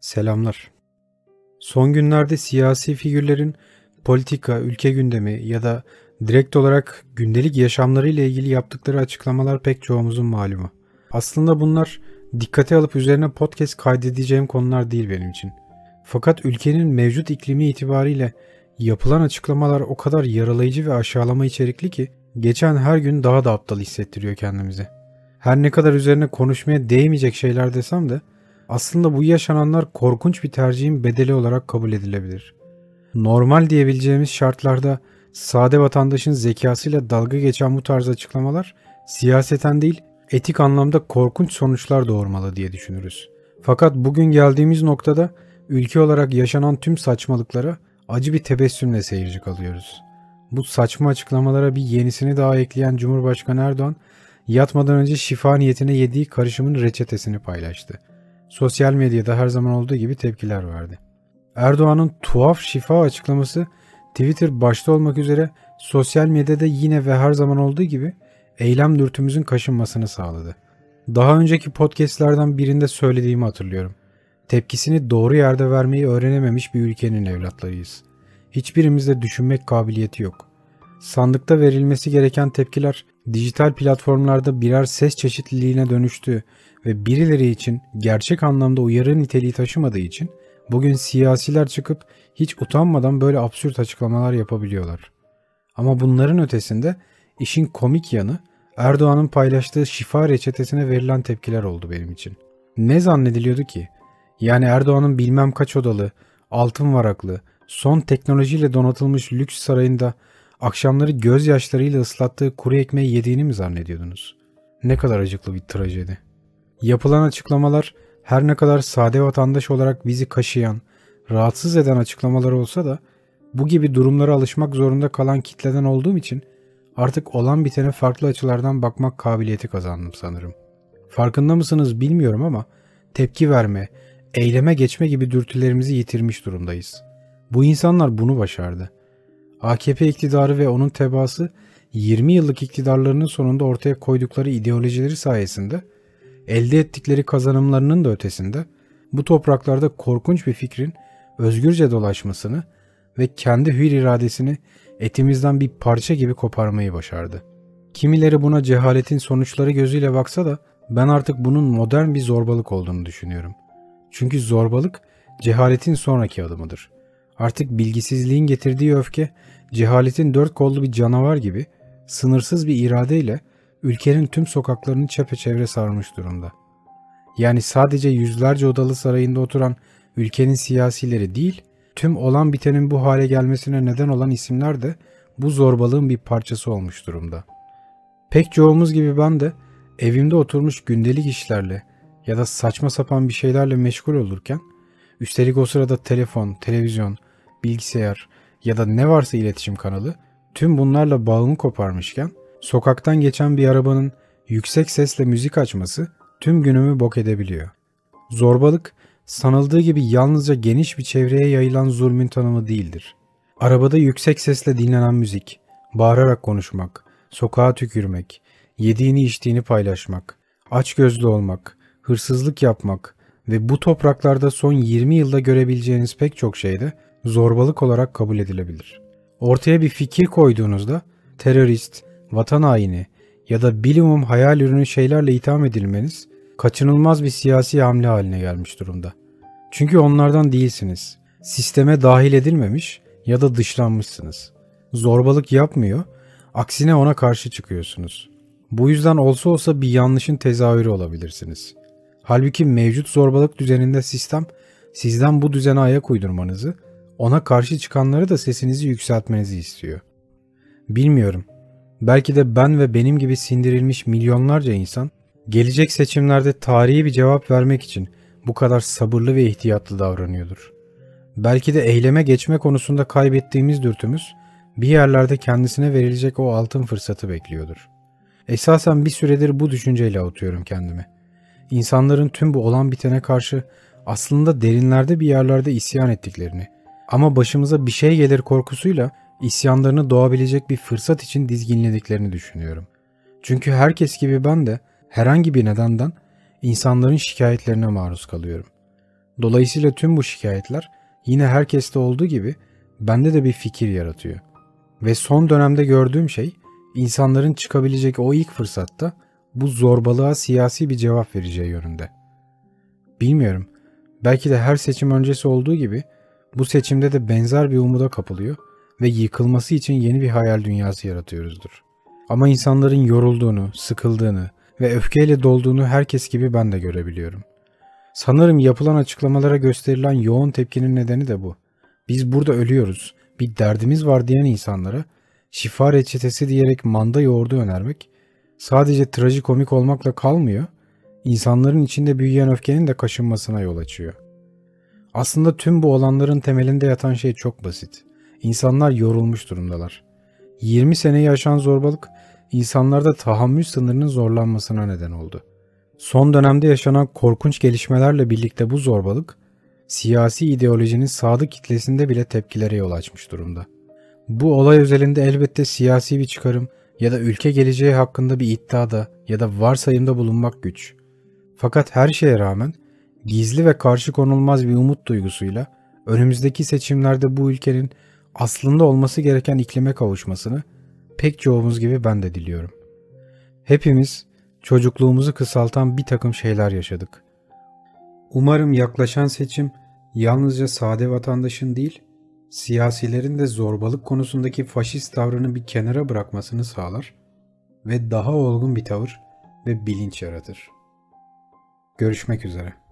Selamlar. Son günlerde siyasi figürlerin politika, ülke gündemi ya da direkt olarak gündelik yaşamları ile ilgili yaptıkları açıklamalar pek çoğumuzun malumu. Aslında bunlar dikkate alıp üzerine podcast kaydedeceğim konular değil benim için. Fakat ülkenin mevcut iklimi itibariyle yapılan açıklamalar o kadar yaralayıcı ve aşağılama içerikli ki geçen her gün daha da aptal hissettiriyor kendimizi. Her ne kadar üzerine konuşmaya değmeyecek şeyler desem de aslında bu yaşananlar korkunç bir tercihin bedeli olarak kabul edilebilir. Normal diyebileceğimiz şartlarda sade vatandaşın zekasıyla dalga geçen bu tarz açıklamalar siyaseten değil etik anlamda korkunç sonuçlar doğurmalı diye düşünürüz. Fakat bugün geldiğimiz noktada ülke olarak yaşanan tüm saçmalıklara acı bir tebessümle seyirci kalıyoruz. Bu saçma açıklamalara bir yenisini daha ekleyen Cumhurbaşkanı Erdoğan yatmadan önce şifa niyetine yediği karışımın reçetesini paylaştı. Sosyal medyada her zaman olduğu gibi tepkiler verdi. Erdoğan'ın tuhaf şifa açıklaması Twitter başta olmak üzere sosyal medyada yine ve her zaman olduğu gibi eylem dürtümüzün kaşınmasını sağladı. Daha önceki podcastlerden birinde söylediğimi hatırlıyorum. Tepkisini doğru yerde vermeyi öğrenememiş bir ülkenin evlatlarıyız. Hiçbirimizde düşünmek kabiliyeti yok. Sandıkta verilmesi gereken tepkiler dijital platformlarda birer ses çeşitliliğine dönüştü ve birileri için gerçek anlamda uyarı niteliği taşımadığı için bugün siyasiler çıkıp hiç utanmadan böyle absürt açıklamalar yapabiliyorlar. Ama bunların ötesinde işin komik yanı Erdoğan'ın paylaştığı şifa reçetesine verilen tepkiler oldu benim için. Ne zannediliyordu ki? Yani Erdoğan'ın bilmem kaç odalı, altın varaklı, son teknolojiyle donatılmış lüks sarayında akşamları gözyaşlarıyla ıslattığı kuru ekmeği yediğini mi zannediyordunuz? Ne kadar acıklı bir trajedi. Yapılan açıklamalar her ne kadar sade vatandaş olarak bizi kaşıyan, rahatsız eden açıklamalar olsa da bu gibi durumlara alışmak zorunda kalan kitleden olduğum için artık olan bitene farklı açılardan bakmak kabiliyeti kazandım sanırım. Farkında mısınız bilmiyorum ama tepki verme, eyleme geçme gibi dürtülerimizi yitirmiş durumdayız. Bu insanlar bunu başardı. AKP iktidarı ve onun tebaası 20 yıllık iktidarlarının sonunda ortaya koydukları ideolojileri sayesinde elde ettikleri kazanımlarının da ötesinde bu topraklarda korkunç bir fikrin özgürce dolaşmasını ve kendi hür iradesini etimizden bir parça gibi koparmayı başardı. Kimileri buna cehaletin sonuçları gözüyle baksa da ben artık bunun modern bir zorbalık olduğunu düşünüyorum. Çünkü zorbalık cehaletin sonraki adımıdır. Artık bilgisizliğin getirdiği öfke cehaletin dört kollu bir canavar gibi sınırsız bir iradeyle ülkenin tüm sokaklarını çepeçevre sarmış durumda. Yani sadece yüzlerce odalı sarayında oturan ülkenin siyasileri değil, tüm olan bitenin bu hale gelmesine neden olan isimler de bu zorbalığın bir parçası olmuş durumda. Pek çoğumuz gibi ben de evimde oturmuş gündelik işlerle ya da saçma sapan bir şeylerle meşgul olurken, üstelik o sırada telefon, televizyon, bilgisayar ya da ne varsa iletişim kanalı tüm bunlarla bağımı koparmışken Sokaktan geçen bir arabanın yüksek sesle müzik açması tüm günümü bok edebiliyor. Zorbalık sanıldığı gibi yalnızca geniş bir çevreye yayılan zulmün tanımı değildir. Arabada yüksek sesle dinlenen müzik, bağırarak konuşmak, sokağa tükürmek, yediğini içtiğini paylaşmak, açgözlü olmak, hırsızlık yapmak ve bu topraklarda son 20 yılda görebileceğiniz pek çok şeyde zorbalık olarak kabul edilebilir. Ortaya bir fikir koyduğunuzda terörist, vatan haini ya da bilimum hayal ürünü şeylerle itham edilmeniz kaçınılmaz bir siyasi hamle haline gelmiş durumda. Çünkü onlardan değilsiniz. Sisteme dahil edilmemiş ya da dışlanmışsınız. Zorbalık yapmıyor, aksine ona karşı çıkıyorsunuz. Bu yüzden olsa olsa bir yanlışın tezahürü olabilirsiniz. Halbuki mevcut zorbalık düzeninde sistem sizden bu düzene ayak uydurmanızı, ona karşı çıkanları da sesinizi yükseltmenizi istiyor. Bilmiyorum Belki de ben ve benim gibi sindirilmiş milyonlarca insan gelecek seçimlerde tarihi bir cevap vermek için bu kadar sabırlı ve ihtiyatlı davranıyordur. Belki de eyleme geçme konusunda kaybettiğimiz dürtümüz bir yerlerde kendisine verilecek o altın fırsatı bekliyordur. Esasen bir süredir bu düşünceyle avutuyorum kendimi. İnsanların tüm bu olan bitene karşı aslında derinlerde bir yerlerde isyan ettiklerini ama başımıza bir şey gelir korkusuyla isyanlarını doğabilecek bir fırsat için dizginlediklerini düşünüyorum. Çünkü herkes gibi ben de herhangi bir nedenden insanların şikayetlerine maruz kalıyorum. Dolayısıyla tüm bu şikayetler yine herkeste olduğu gibi bende de bir fikir yaratıyor. Ve son dönemde gördüğüm şey insanların çıkabilecek o ilk fırsatta bu zorbalığa siyasi bir cevap vereceği yönünde. Bilmiyorum. Belki de her seçim öncesi olduğu gibi bu seçimde de benzer bir umuda kapılıyor ve yıkılması için yeni bir hayal dünyası yaratıyoruzdur. Ama insanların yorulduğunu, sıkıldığını ve öfkeyle dolduğunu herkes gibi ben de görebiliyorum. Sanırım yapılan açıklamalara gösterilen yoğun tepkinin nedeni de bu. Biz burada ölüyoruz, bir derdimiz var diyen insanlara şifa reçetesi diyerek manda yoğurdu önermek sadece trajikomik olmakla kalmıyor, insanların içinde büyüyen öfkenin de kaşınmasına yol açıyor. Aslında tüm bu olanların temelinde yatan şey çok basit. İnsanlar yorulmuş durumdalar. 20 seneyi aşan zorbalık insanlarda tahammül sınırının zorlanmasına neden oldu. Son dönemde yaşanan korkunç gelişmelerle birlikte bu zorbalık siyasi ideolojinin sadık kitlesinde bile tepkilere yol açmış durumda. Bu olay özelinde elbette siyasi bir çıkarım ya da ülke geleceği hakkında bir iddiada ya da varsayımda bulunmak güç. Fakat her şeye rağmen gizli ve karşı konulmaz bir umut duygusuyla önümüzdeki seçimlerde bu ülkenin aslında olması gereken iklime kavuşmasını pek çoğumuz gibi ben de diliyorum. Hepimiz çocukluğumuzu kısaltan bir takım şeyler yaşadık. Umarım yaklaşan seçim yalnızca sade vatandaşın değil, siyasilerin de zorbalık konusundaki faşist tavrını bir kenara bırakmasını sağlar ve daha olgun bir tavır ve bilinç yaratır. Görüşmek üzere.